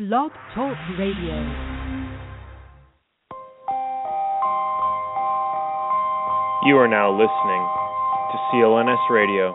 Blog Talk Radio. You are now listening to CLNS Radio,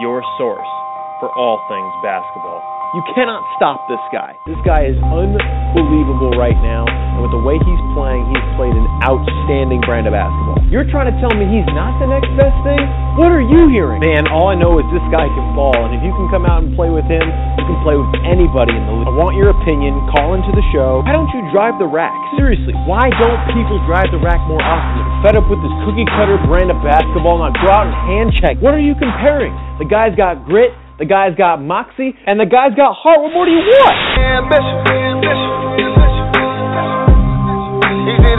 your source for all things basketball. You cannot stop this guy. This guy is unbelievable right now, and with the way he's playing, he's played an outstanding brand of basketball. You're trying to tell me he's not the next best thing? What are you hearing? Man, all I know is this guy can ball, and if you can come out and play with him, you can play with anybody in the league. I want your opinion. Call into the show. Why don't you drive the rack? Seriously, why don't people drive the rack more often? I'm fed up with this cookie cutter brand of basketball. Now go out and hand check. What are you comparing? The guy's got grit. The guy's got moxie, and the guy's got heart. What more do you want? Ambition,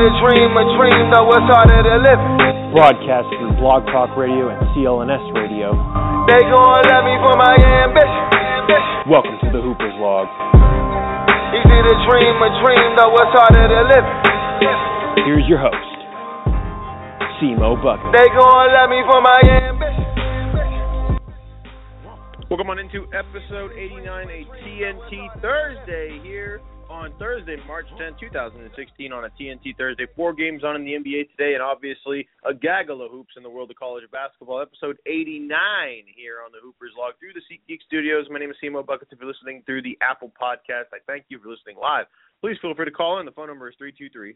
to dream a dream, though it's harder to live. Broadcast through Blog Talk Radio and CLNS Radio. They gon' love me for my ambition. ambition. Welcome to the Hooper's Log. Easy to dream a dream, though it's harder to live. Here's your host, Cmo Bucket. They gon' love me for my ambition. Welcome on into episode 89, a TNT Thursday here on Thursday, March 10, 2016, on a TNT Thursday. Four games on in the NBA today, and obviously a gaggle of hoops in the world of college basketball. Episode 89 here on the Hoopers Log through the SeatGeek Studios. My name is Cmo Buckets. If you're listening through the Apple Podcast, I thank you for listening live. Please feel free to call in. The phone number is 323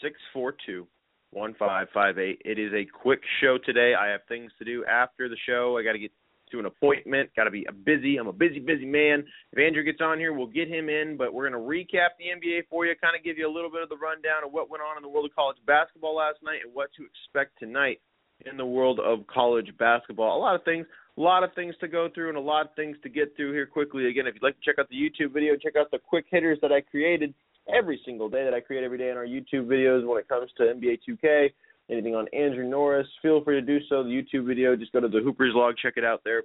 642 1558. It is a quick show today. I have things to do after the show. I got to get to an appointment. Got to be a busy. I'm a busy, busy man. If Andrew gets on here, we'll get him in. But we're going to recap the NBA for you, kind of give you a little bit of the rundown of what went on in the world of college basketball last night and what to expect tonight in the world of college basketball. A lot of things, a lot of things to go through, and a lot of things to get through here quickly. Again, if you'd like to check out the YouTube video, check out the quick hitters that I created every single day that I create every day in our YouTube videos when it comes to NBA 2K anything on Andrew Norris, feel free to do so. The YouTube video, just go to the Hoopers log, check it out there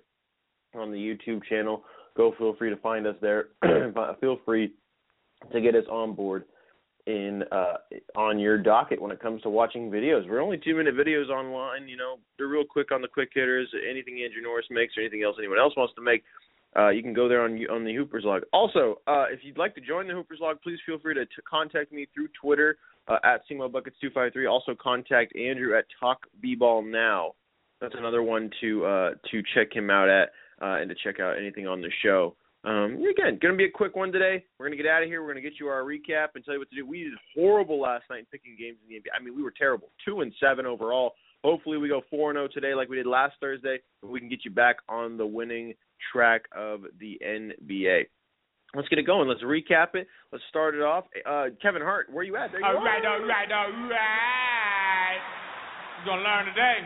on the YouTube channel. Go feel free to find us there. feel free to get us on board in uh, on your docket when it comes to watching videos. We're only two minute videos online. You know, they're real quick on the quick hitters. Anything Andrew Norris makes or anything else anyone else wants to make, uh, you can go there on on the Hoopers log. Also, uh, if you'd like to join the Hoopers log, please feel free to t- contact me through Twitter uh, at Buckets253. Also contact Andrew at Talk B-Ball Now. That's another one to uh, to check him out at uh, and to check out anything on the show. Um, again, going to be a quick one today. We're going to get out of here. We're going to get you our recap and tell you what to do. We did horrible last night in picking games in the NBA. I mean, we were terrible, two and seven overall. Hopefully, we go four and zero today, like we did last Thursday. We can get you back on the winning track of the NBA. Let's get it going. Let's recap it. Let's start it off. Uh, Kevin Hart, where you at? There you all are. right, all right, all right. We're gonna learn today.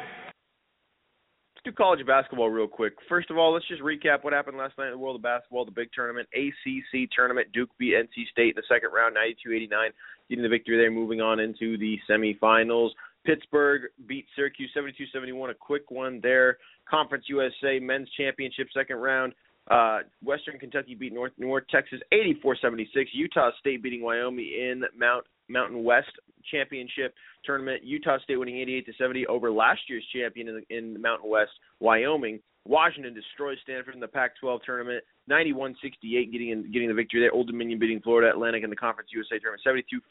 Let's do college basketball real quick. First of all, let's just recap what happened last night in the world of basketball, the big tournament, ACC tournament. Duke beat NC State in the second round, 92-89, getting the victory there, moving on into the semifinals. Pittsburgh beat Syracuse 72-71, a quick one there. Conference USA men's championship second round. Uh, Western Kentucky beat North North Texas 84-76. Utah State beating Wyoming in Mount Mountain West Championship tournament. Utah State winning 88 to 70 over last year's champion in the, in Mountain West, Wyoming. Washington destroys Stanford in the Pac-12 tournament, 91-68, getting in, getting the victory there. Old Dominion beating Florida Atlantic in the Conference USA tournament,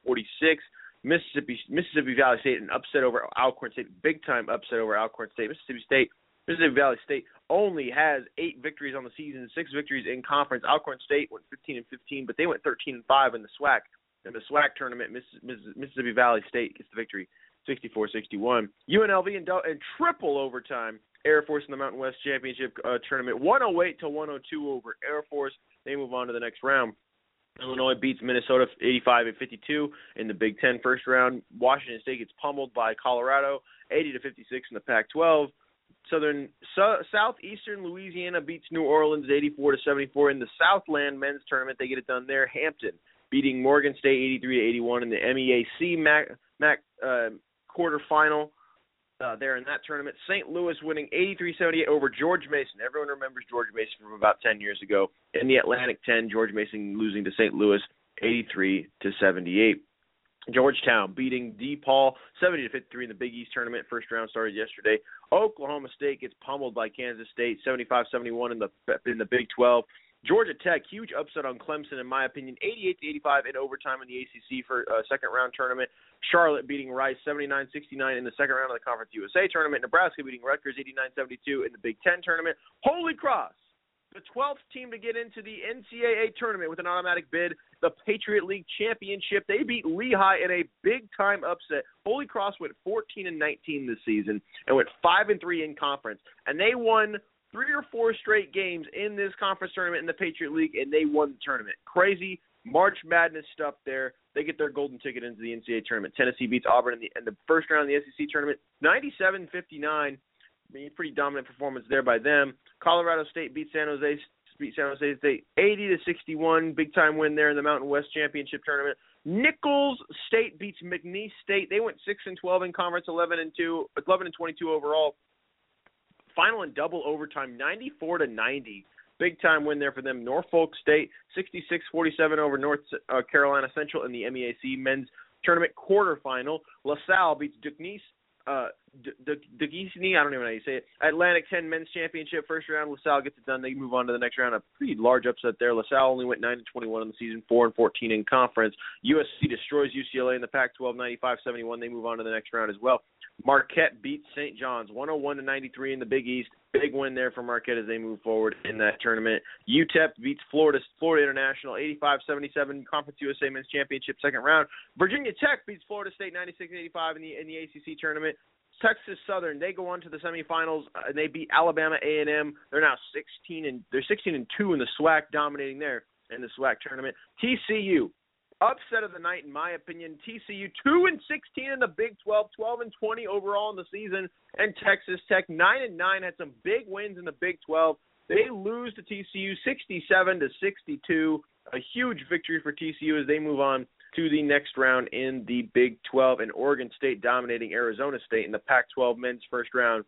72-46. Mississippi Mississippi Valley State an upset over Alcorn State, big time upset over Alcorn State. Mississippi State Mississippi Valley State only has eight victories on the season, six victories in conference. Alcorn State went 15 and 15, but they went 13 and 5 in the SWAC. In the SWAC tournament, Mississippi Valley State gets the victory, 64-61. UNLV in, in triple overtime. Air Force in the Mountain West Championship uh, tournament, 108 to 102 over Air Force. They move on to the next round. Illinois beats Minnesota 85 and 52 in the Big Ten first round. Washington State gets pummeled by Colorado 80 to 56 in the Pac-12. Southern so, Southeastern Louisiana beats New Orleans 84 to 74 in the Southland men's tournament. They get it done there. Hampton beating Morgan State 83 to 81 in the MEAC MAC, MAC uh, quarterfinal. Uh, there in that tournament, St. Louis winning 83-78 over George Mason. Everyone remembers George Mason from about 10 years ago. In the Atlantic 10, George Mason losing to St. Louis 83 to 78. Georgetown beating DePaul 70 to 53 in the Big East tournament. First round started yesterday. Oklahoma State gets pummeled by Kansas State 75-71 in the in the Big 12. Georgia Tech, huge upset on Clemson, in my opinion, 88 to 85 in overtime in the ACC for a second round tournament. Charlotte beating Rice 79 69 in the second round of the Conference USA tournament. Nebraska beating Rutgers 89 72 in the Big Ten tournament. Holy Cross, the 12th team to get into the NCAA tournament with an automatic bid, the Patriot League Championship. They beat Lehigh in a big time upset. Holy Cross went 14 and 19 this season and went 5 and 3 in conference, and they won three or four straight games in this conference tournament in the Patriot League, and they won the tournament. Crazy March Madness stuff there. They get their golden ticket into the NCAA tournament. Tennessee beats Auburn in the, in the first round of the SEC tournament, 97-59. Pretty dominant performance there by them. Colorado State beats San Jose beat San Jose State 80 to 61, big time win there in the Mountain West Championship tournament. Nicholls State beats McNeese State. They went 6 and 12 in conference, 11 and 2, 11 and 22 overall final in double overtime, 94 to 90. Big time win there for them. Norfolk State, 66-47 over North uh, Carolina Central in the MEAC men's tournament quarterfinal. LaSalle beats Duquesne. Uh, Duquesne, I don't even know how you say it. Atlantic 10 men's championship first round. LaSalle gets it done. They move on to the next round. A pretty large upset there. LaSalle only went 9 and 21 in the season, 4 and 14 in conference. USC destroys UCLA in the Pac-12, 95-71. They move on to the next round as well. Marquette beats St. John's 101 to 93 in the Big East. Big win there for Marquette as they move forward in that tournament. UTEP beats Florida Florida International 85-77 Conference USA Men's Championship second round. Virginia Tech beats Florida State 96-85 in the in the ACC tournament. Texas Southern they go on to the semifinals uh, and they beat Alabama A&M. They're now 16 and they're 16 and 2 in the SWAC dominating there in the SWAC tournament. TCU upset of the night, in my opinion. TCU two and sixteen in the Big 12, 12 and 20 overall in the season, and Texas Tech nine and nine had some big wins in the Big 12. They lose to TCU 67 to 62. A huge victory for TCU as they move on to the next round in the Big 12, and Oregon State dominating Arizona State in the Pac-12 men's first round,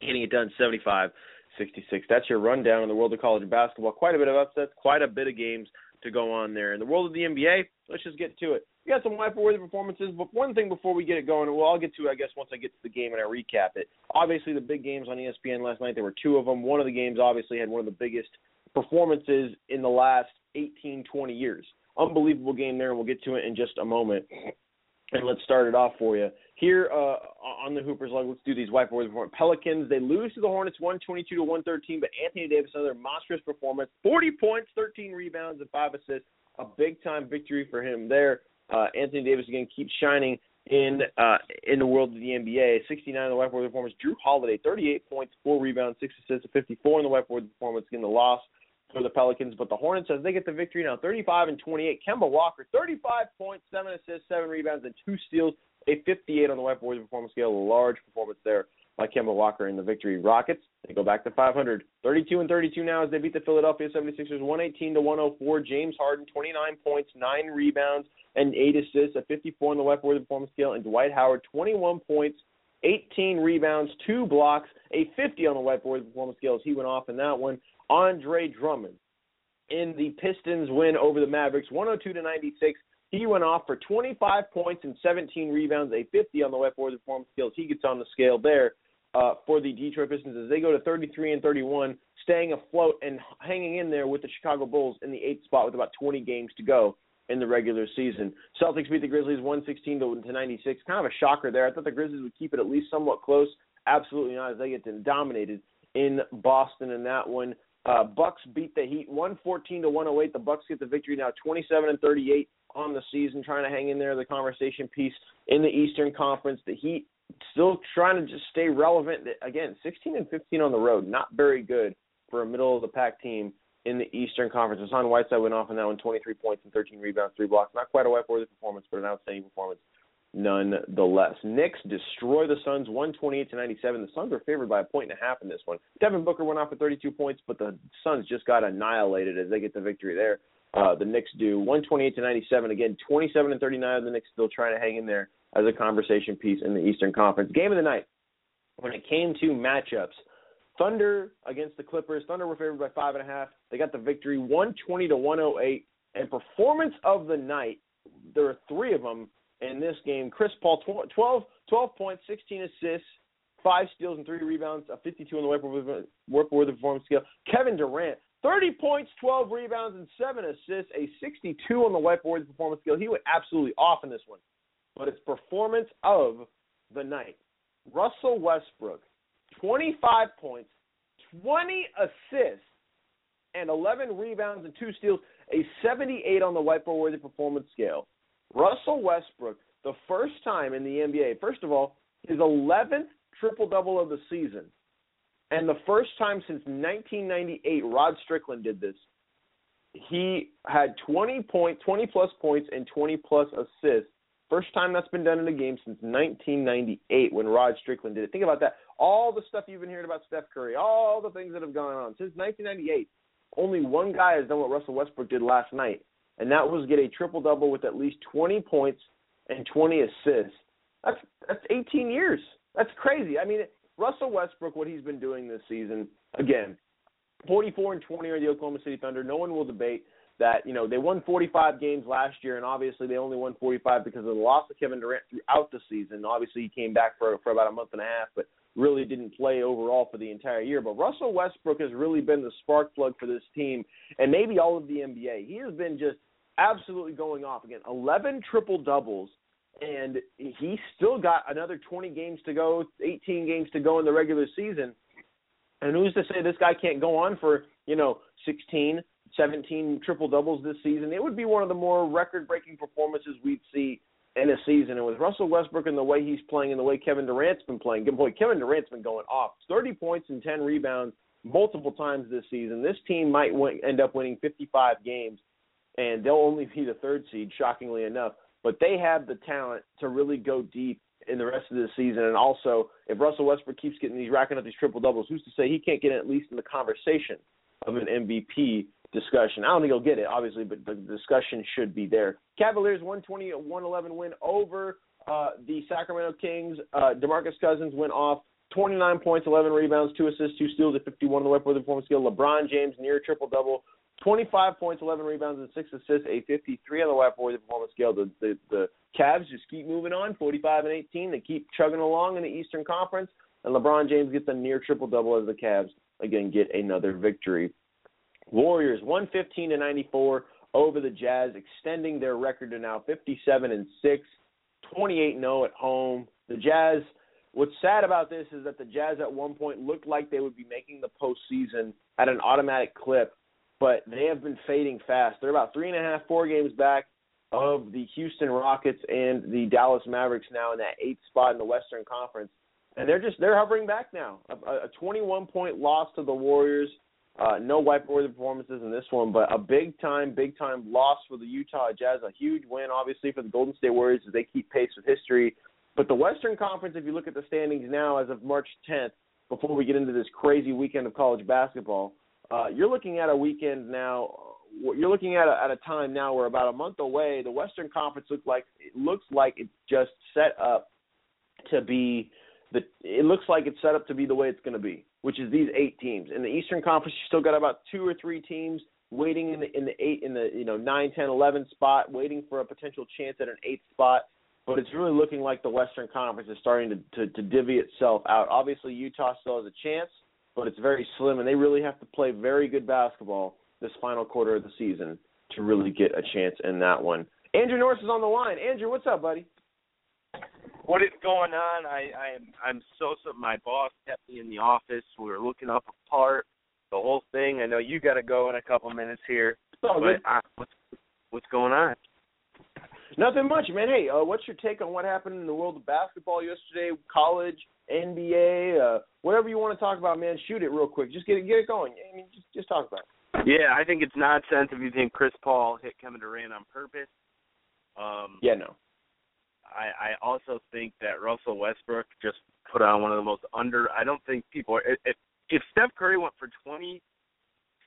getting it done 75 66. That's your rundown in the world of college basketball. Quite a bit of upsets, quite a bit of games to go on there. In the world of the NBA, let's just get to it. We got some wiper-worthy performances, but one thing before we get it going, well, I'll get to I guess, once I get to the game and I recap it. Obviously, the big games on ESPN last night, there were two of them. One of the games obviously had one of the biggest performances in the last 18, 20 years. Unbelievable game there, and we'll get to it in just a moment. And let's start it off for you. Here uh, on the Hoopers log, let's do these whiteboards. Performance. Pelicans, they lose to the Hornets 122 to 113, but Anthony Davis, another monstrous performance 40 points, 13 rebounds, and 5 assists. A big time victory for him there. Uh, Anthony Davis again keeps shining in uh, in the world of the NBA. 69 in the whiteboard performance. Jrue Holiday, 38 points, 4 rebounds, 6 assists, 54 in the whiteboard performance. Again, the loss for the Pelicans, but the Hornets as they get the victory now, 35 and 28. Kemba Walker, 35 points, seven assists, seven rebounds, and two steals. A 58 on the whiteboard performance scale, a large performance there by Kemba Walker in the victory. Rockets, they go back to 500. 32 and 32 now as they beat the Philadelphia 76ers 118 to 104. James Harden, 29 points, 9 rebounds, and 8 assists, a 54 on the whiteboard performance scale. And Dwight Howard, 21 points, 18 rebounds, 2 blocks, a 50 on the whiteboard performance scale as he went off in that one. Andre Drummond in the Pistons win over the Mavericks, 102 to 96. He went off for 25 points and 17 rebounds, a 50 on the whiteboard performance skills. He gets on the scale there uh, for the Detroit Pistons as they go to 33 and 31, staying afloat and hanging in there with the Chicago Bulls in the eighth spot with about 20 games to go in the regular season. Celtics beat the Grizzlies 116 to 96. Kind of a shocker there. I thought the Grizzlies would keep it at least somewhat close. Absolutely not, as they get dominated in Boston in that one. Uh, Bucks beat the Heat 114 to 108. The Bucks get the victory now, 27 and 38 on the season, trying to hang in there. The conversation piece in the Eastern Conference. The Heat still trying to just stay relevant. Again, 16 and 15 on the road, not very good for a middle of the pack team in the Eastern Conference. Hassan Whiteside went off in that one, 23 points and 13 rebounds, three blocks. Not quite a white-worthy performance, but an outstanding performance nonetheless. Knicks destroy the Suns 128 to 97. The Suns are favored by a point and a half in this one. Devin Booker went off for 32 points, but the Suns just got annihilated as they get the victory there. Uh, the Knicks do 128 to 97. Again, 27 and 39. The Knicks still trying to hang in there as a conversation piece in the Eastern Conference. Game of the night. When it came to matchups, Thunder against the Clippers. Thunder were favored by five and a half. They got the victory, 120 to 108. And performance of the night. There are three of them in this game. Chris Paul, 12, 12 points, 16 assists, five steals and three rebounds, a 52 on the the performance scale. Kevin Durant, 30 points, 12 rebounds, and 7 assists, a 62 on the whiteboard performance scale. He went absolutely off in this one. But it's performance of the night. Russell Westbrook, 25 points, 20 assists, and 11 rebounds and 2 steals, a 78 on the whiteboard worthy performance scale. Russell Westbrook, the first time in the NBA, first of all, his 11th triple double of the season. And the first time since 1998, Rod Strickland did this. He had 20 point, 20 plus points and 20 plus assists. First time that's been done in a game since 1998 when Rod Strickland did it. Think about that. All the stuff you've been hearing about Steph Curry, all the things that have gone on since 1998. Only one guy has done what Russell Westbrook did last night, and that was get a triple double with at least 20 points and 20 assists. That's that's 18 years. That's crazy. I mean, Russell Westbrook, what he's been doing this season, again, 44 and 20 are the Oklahoma City Thunder. No one will debate that. You know, they won 45 games last year, and obviously they only won 45 because of the loss of Kevin Durant throughout the season. Obviously, he came back for for about a month and a half, but really didn't play overall for the entire year. But Russell Westbrook has really been the spark plug for this team, and maybe all of the NBA. He has been just absolutely going off again. 11 triple doubles and he still got another 20 games to go, 18 games to go in the regular season. And who's to say this guy can't go on for, you know, 16, 17 triple doubles this season? It would be one of the more record breaking performances we'd see in a season. And with Russell Westbrook and the way he's playing and the way Kevin Durant's been playing, good boy, Kevin Durant's been going off. 30 points and 10 rebounds multiple times this season. This team might win, end up winning 55 games, and they'll only be the third seed, shockingly enough but they have the talent to really go deep in the rest of the season. And also, if Russell Westbrook keeps getting these racking up these triple doubles, who's to say he can't get at least in the conversation of an MVP discussion? I don't think he'll get it, obviously, but the discussion should be there. Cavaliers 120 111 win over uh, the Sacramento Kings. Uh, Demarcus Cousins went off 29 points, 11 rebounds, two assists, two steals at 51 on the White performance scale. LeBron James near triple double 25 points, 11 rebounds, and six assists, a 53 on the whiteboard performance scale. The, the the Cavs just keep moving on, 45 and 18. They keep chugging along in the Eastern Conference, and LeBron James gets a near triple double as the Cavs again get another victory. Warriors 115 to 94 over the Jazz, extending their record to now 57 and 6, 28 0 at home. The Jazz. What's sad about this is that the Jazz at one point looked like they would be making the postseason at an automatic clip but they have been fading fast. They're about three and a half, four games back of the Houston Rockets and the Dallas Mavericks now in that eighth spot in the Western Conference, and they're just they're hovering back now. A, a 21 point loss to the Warriors. Uh, no whiteboard performances in this one, but a big time, big time loss for the Utah Jazz. A huge win, obviously, for the Golden State Warriors as they keep pace with history. But the Western Conference, if you look at the standings now as of March 10th, before we get into this crazy weekend of college basketball, uh, you're looking at a weekend now. You're looking at a, at a time now where about a month away, the Western Conference looks like it looks like it's just set up to be the. It looks like it's set up to be the way it's going to be, which is these eight teams. In the Eastern Conference, you still got about two or three teams waiting in the in the eight in the you know nine, ten, eleven spot, waiting for a potential chance at an eighth spot. But it's really looking like the Western Conference is starting to, to, to divvy itself out. Obviously, Utah still has a chance but it's very slim, and they really have to play very good basketball this final quarter of the season to really get a chance in that one. Andrew Norris is on the line. Andrew, what's up, buddy? What is going on? I I am I'm so so. My boss kept me in the office. We were looking up a part, the whole thing. I know you got to go in a couple minutes here. Oh, but I, what's what's going on? Nothing much, man. Hey, uh, what's your take on what happened in the world of basketball yesterday? College, NBA, uh, whatever you want to talk about, man. Shoot it real quick. Just get it, get it going. I mean, just just talk about it. Yeah, I think it's nonsense if you think Chris Paul hit Kevin Durant on purpose. Um, yeah, no. I I also think that Russell Westbrook just put on one of the most under. I don't think people. If if Steph Curry went for twenty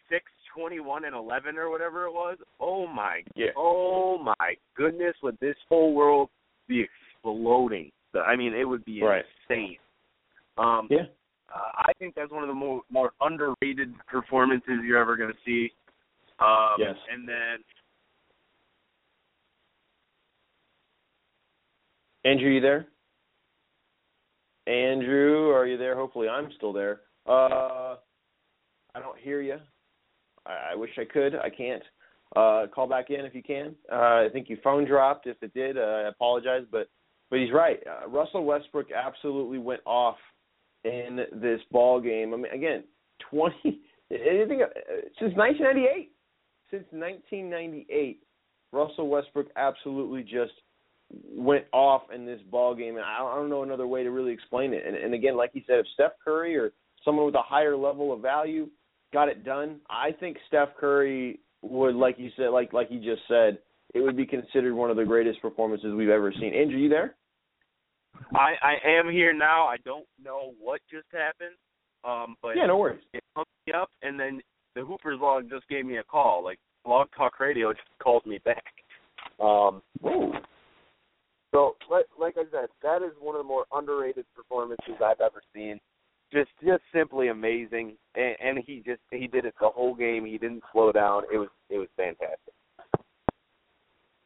six 21 and 11 or whatever it was. Oh my, yeah. oh my goodness, would this whole world be exploding? I mean, it would be right. insane. Um, yeah. Uh, I think that's one of the more more underrated performances you're ever going to see. Um, yes. And then. Andrew, you there? Andrew, are you there? Hopefully, I'm still there. Uh, I don't hear you. I, I wish I could. I can't. Uh, call back in if you can. Uh, I think your phone dropped. If it did, uh, I apologize. But but he's right. Uh, Russell Westbrook absolutely went off in this ball game. I mean, again, twenty. Anything uh, since 1998. Since 1998, Russell Westbrook absolutely just went off in this ball game, and I don't know another way to really explain it. And, and again, like you said, if Steph Curry or someone with a higher level of value got it done, I think Steph Curry would, like you said, like like you just said, it would be considered one of the greatest performances we've ever seen. Andrew, you there? I I am here now. I don't know what just happened, um, but yeah, no worries. It hooked me up, and then the Hoopers log just gave me a call. Like Blog Talk Radio just called me back. Um, Ooh. So, like, I said, that is one of the more underrated performances I've ever seen. Just, just simply amazing, and, and he just he did it the whole game. He didn't slow down. It was, it was fantastic.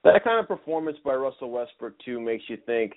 That kind of performance by Russell Westbrook too makes you think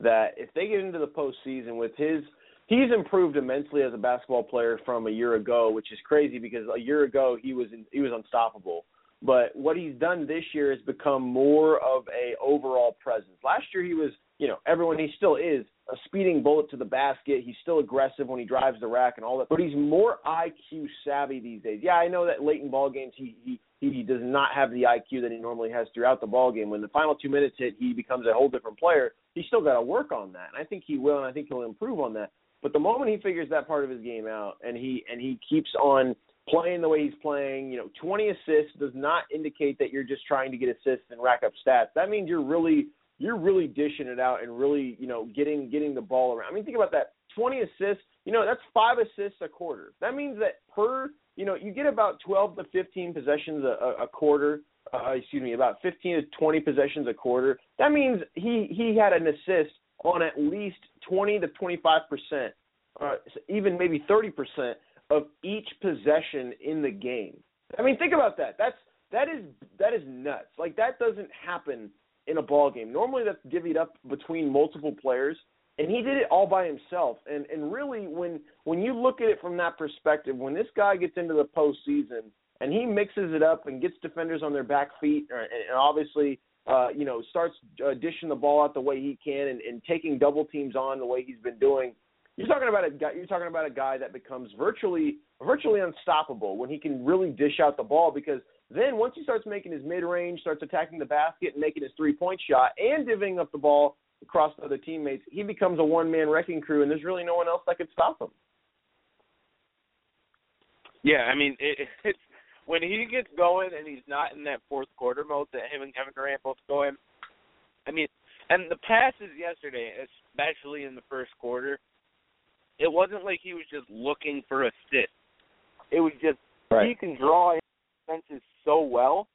that if they get into the postseason with his, he's improved immensely as a basketball player from a year ago, which is crazy because a year ago he was in, he was unstoppable. But what he's done this year has become more of a overall presence. Last year he was, you know, everyone he still is a speeding bullet to the basket. He's still aggressive when he drives the rack and all that, but he's more IQ savvy these days. Yeah, I know that late in ball games he he he does not have the IQ that he normally has throughout the ball game. When the final two minutes hit, he becomes a whole different player. He's still got to work on that, and I think he will, and I think he'll improve on that. But the moment he figures that part of his game out, and he and he keeps on playing the way he's playing, you know, 20 assists does not indicate that you're just trying to get assists and rack up stats. That means you're really you're really dishing it out and really, you know, getting getting the ball around. I mean, think about that. 20 assists, you know, that's 5 assists a quarter. That means that per, you know, you get about 12 to 15 possessions a, a, quarter. Uh, excuse me, about 15 to 20 possessions a quarter. That means he he had an assist on at least 20 to 25 percent, uh, even maybe 30 percent of each possession in the game. I mean, think about that. That's that is that is nuts. Like that doesn't happen in a ball game. Normally that's divvied up between multiple players, and he did it all by himself. And and really, when when you look at it from that perspective, when this guy gets into the postseason and he mixes it up and gets defenders on their back feet, and, and obviously. Uh, you know, starts uh, dishing the ball out the way he can and, and taking double teams on the way he's been doing you're talking about a guy. You're talking about a guy that becomes virtually virtually unstoppable when he can really dish out the ball. Because then once he starts making his mid range, starts attacking the basket and making his three point shot, and divvying up the ball across the other teammates, he becomes a one man wrecking crew, and there's really no one else that could stop him. Yeah, I mean it, it's when he gets going and he's not in that fourth quarter mode that him and Kevin Durant both go in. I mean, and the passes yesterday, especially in the first quarter, it wasn't like he was just looking for assists. It was just right. he can draw senses so well,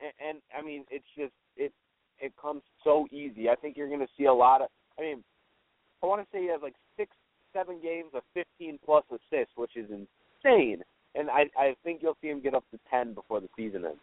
and, and I mean it's just it it comes so easy. I think you're going to see a lot of. I mean, I want to say he has like six, seven games of 15 plus assists, which is insane. And I I think you'll see him get up to 10 before the season ends.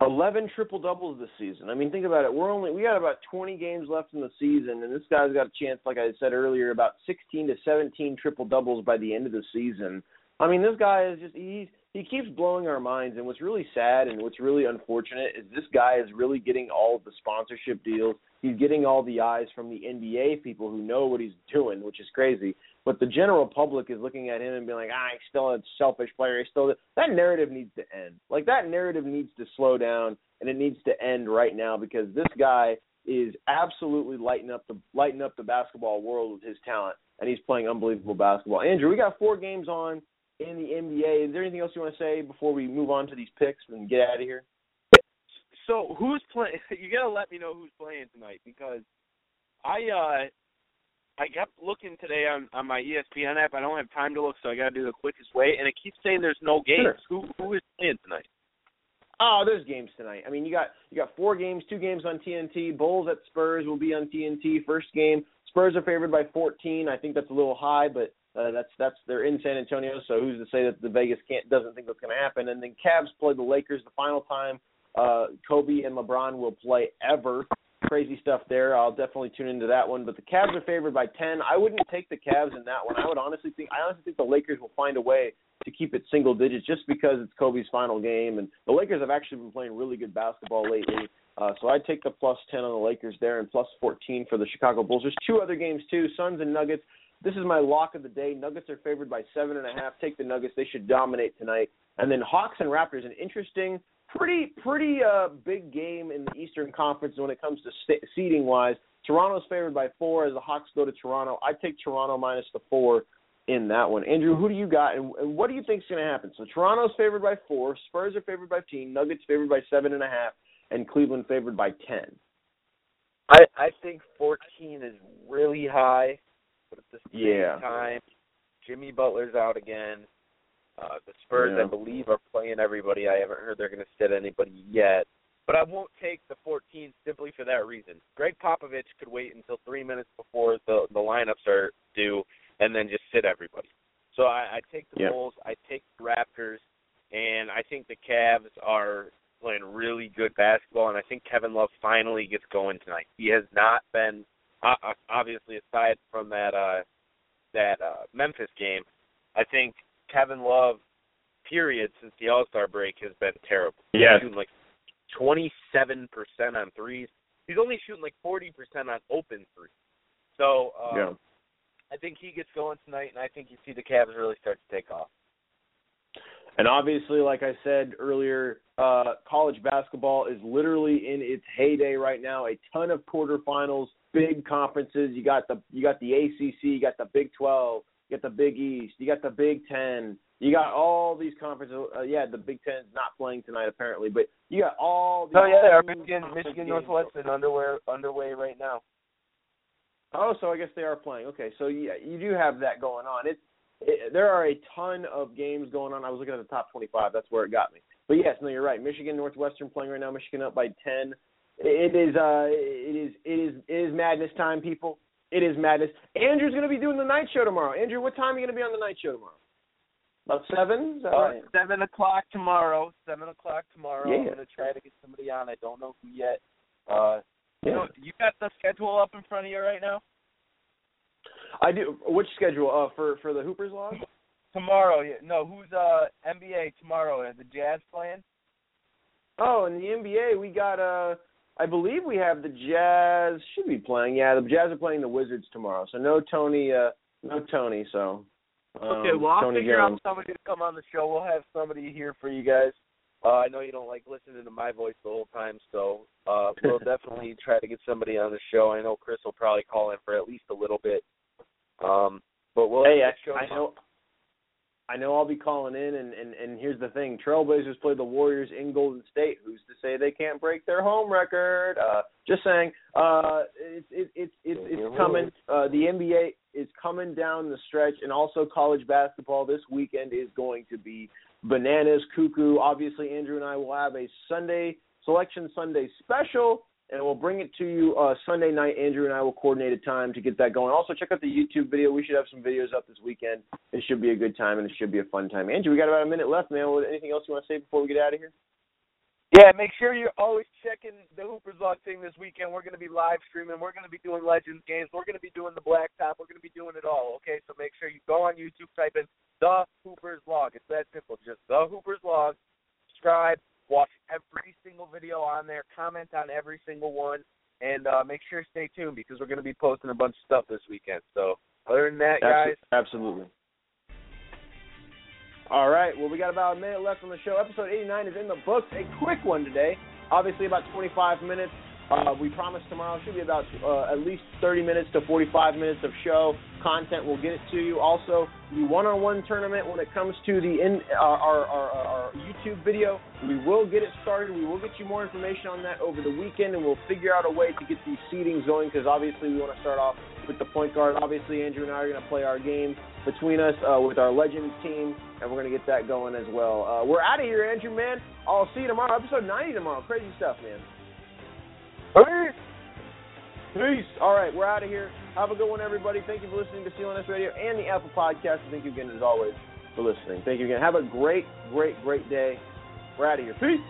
11 triple doubles this season. I mean, think about it. We're only we got about 20 games left in the season, and this guy's got a chance, like I said earlier, about 16 to 17 triple doubles by the end of the season. I mean, this guy is just he's he keeps blowing our minds. And what's really sad and what's really unfortunate is this guy is really getting all the sponsorship deals. He's getting all the eyes from the NBA people who know what he's doing, which is crazy. But the general public is looking at him and being like, ah, he's still a selfish player. He's still that narrative needs to end. Like that narrative needs to slow down and it needs to end right now because this guy is absolutely lighting up the lighting up the basketball world with his talent and he's playing unbelievable basketball. Andrew, we got four games on in the NBA. Is there anything else you want to say before we move on to these picks and get out of here? So who's playing? You gotta let me know who's playing tonight because I uh I kept looking today on on my ESPN app. I don't have time to look, so I gotta do the quickest way. And it keeps saying there's no games. Sure. Who who is playing tonight? Oh, there's games tonight. I mean, you got you got four games, two games on TNT. Bulls at Spurs will be on TNT. First game, Spurs are favored by 14. I think that's a little high, but uh, that's that's they're in San Antonio, so who's to say that the Vegas can't doesn't think that's going to happen? And then Cavs play the Lakers the final time. Uh, Kobe and LeBron will play ever. Crazy stuff there. I'll definitely tune into that one. But the Cavs are favored by 10. I wouldn't take the Cavs in that one. I would honestly think I honestly think the Lakers will find a way to keep it single digits just because it's Kobe's final game, and the Lakers have actually been playing really good basketball lately. Uh, so I'd take the plus 10 on the Lakers there and plus 14 for the Chicago Bulls. There's two other games too, Suns and Nuggets. This is my lock of the day. Nuggets are favored by seven and a half. Take the Nuggets. They should dominate tonight. And then Hawks and Raptors, an interesting, pretty pretty uh, big game in the Eastern Conference when it comes to st- seeding wise. Toronto's favored by four as the Hawks go to Toronto. I take Toronto minus the four in that one. Andrew, who do you got, and, and what do you think is going to happen? So Toronto's favored by four, Spurs are favored by 15, Nuggets favored by seven and a half, and Cleveland favored by ten. I I think 14 is really high, but at the same Yeah. time, Jimmy Butler's out again. Uh, the Spurs, Yeah. I believe, are playing everybody. I haven't heard they're going to sit anybody yet. But I won't take the 14 simply for that reason. Gregg Popovich could wait until three minutes before the the lineups are due, and then just sit everybody. So I, I take the Yeah. Bulls, I take the Raptors, and I think the Cavs are playing really good basketball, and I think Kevin Love finally gets going tonight. He has not been, obviously, aside from that uh, that uh, Memphis game. I think Kevin Love, period, since the All Star break, has been terrible. He's Yes. shooting like 27% on threes. He's only shooting like 40% on open threes. So uh, Yeah. I think he gets going tonight, and I think you see the Cavs really start to take off. And obviously, like I said earlier, uh, college basketball is literally in its heyday right now. A ton of quarterfinals, big conferences. You got the you got the ACC, you got the Big 12, you got the Big East, you got the Big 10. You got all these conferences. Uh, yeah, the Big Ten's not playing tonight apparently, but you got all. These Oh yeah, Michigan, Michigan. Northwestern underway underway right now. Oh, so I guess they are playing. Okay, so yeah, you do have that going on. It, it there are a ton of games going on. I was looking at the top 25. That's where it got me. But yes, no, you're right. Michigan Northwestern playing right now. Michigan up by 10. It is uh it is it is it is madness time, people. It is madness. Andrew's going to be doing the night show tomorrow. Andrew, what time are you going to be on the night show tomorrow? About seven? Uh, right? Seven o'clock tomorrow. Seven o'clock tomorrow. Yeah. I'm gonna try to get somebody on. I don't know who yet. Uh, Yeah. know, you got the schedule up in front of you right now. I do. Which schedule? Uh, for for the Hoopers log? Tomorrow, yeah. No, who's uh NBA tomorrow? Is the Jazz playing? Oh, in the NBA, we got uh I believe we have the Jazz should be playing. Yeah, the Jazz are playing the Wizards tomorrow. So no Tony uh no Tony, so um, Okay, well I'll Tony figure Jones. out somebody to come on the show. We'll have somebody here for you guys. Uh, I know you don't like listening to my voice the whole time, so uh, we'll definitely try to get somebody on the show. I know Chris will probably call in for at least a little bit. Um, but we'll Hey, have show I, I know I know I'll be calling in and, and and here's the thing. Trailblazers play the Warriors in Golden State. Who's to say they can't break their home record? Uh just saying. Uh it's it, it's it's it's coming. Uh the NBA is coming down the stretch and also college basketball this weekend is going to be bananas cuckoo. Obviously Andrew and I will have a Sunday selection Sunday special and we'll bring it to you uh, Sunday night. Andrew and I will coordinate a time to get that going. Also, check out the YouTube video. We should have some videos up this weekend. It should be a good time and it should be a fun time. Andrew, we got about a minute left, man. Anything else you want to say before we get out of here? Yeah, make sure you're always checking the Hoopers Log thing this weekend. We're going to be live streaming. We're going to be doing Legends games. We're going to be doing the Blacktop. We're going to be doing it all. Okay, so make sure you go on YouTube, type in the Hoopers Log. It's that simple. Just the Hoopers Log. Subscribe. Watch every single video on there. Comment on every single one, and uh, make sure to stay tuned because we're going to be posting a bunch of stuff this weekend. So other than that, guys, Absolutely. All right. Well, we got about a minute left on the show. Episode 89 is in the books. A quick one today. Obviously, about 25 minutes. Uh, we promise tomorrow should be about uh, at least 30 minutes to 45 minutes of show content. We'll get it to you. Also, the one-on-one tournament when it comes to the in our, our, our, our YouTube video, we will get it started. We will get you more information on that over the weekend, and we'll figure out a way to get these seedings going because obviously we want to start off with the point guard. Obviously, Andrew and I are going to play our game between us uh, with our Legends team, and we're going to get that going as well. Uh, we're out of here, Andrew, man. I'll see you tomorrow. Episode 90 tomorrow. Crazy stuff, man. Peace. Peace. All right, we're out of here. Have a good one, everybody. Thank you for listening to CLNS Radio and the Apple Podcast. Thank you again, as always, for listening. Thank you again. Have a great, great, great day. We're out of here. Peace.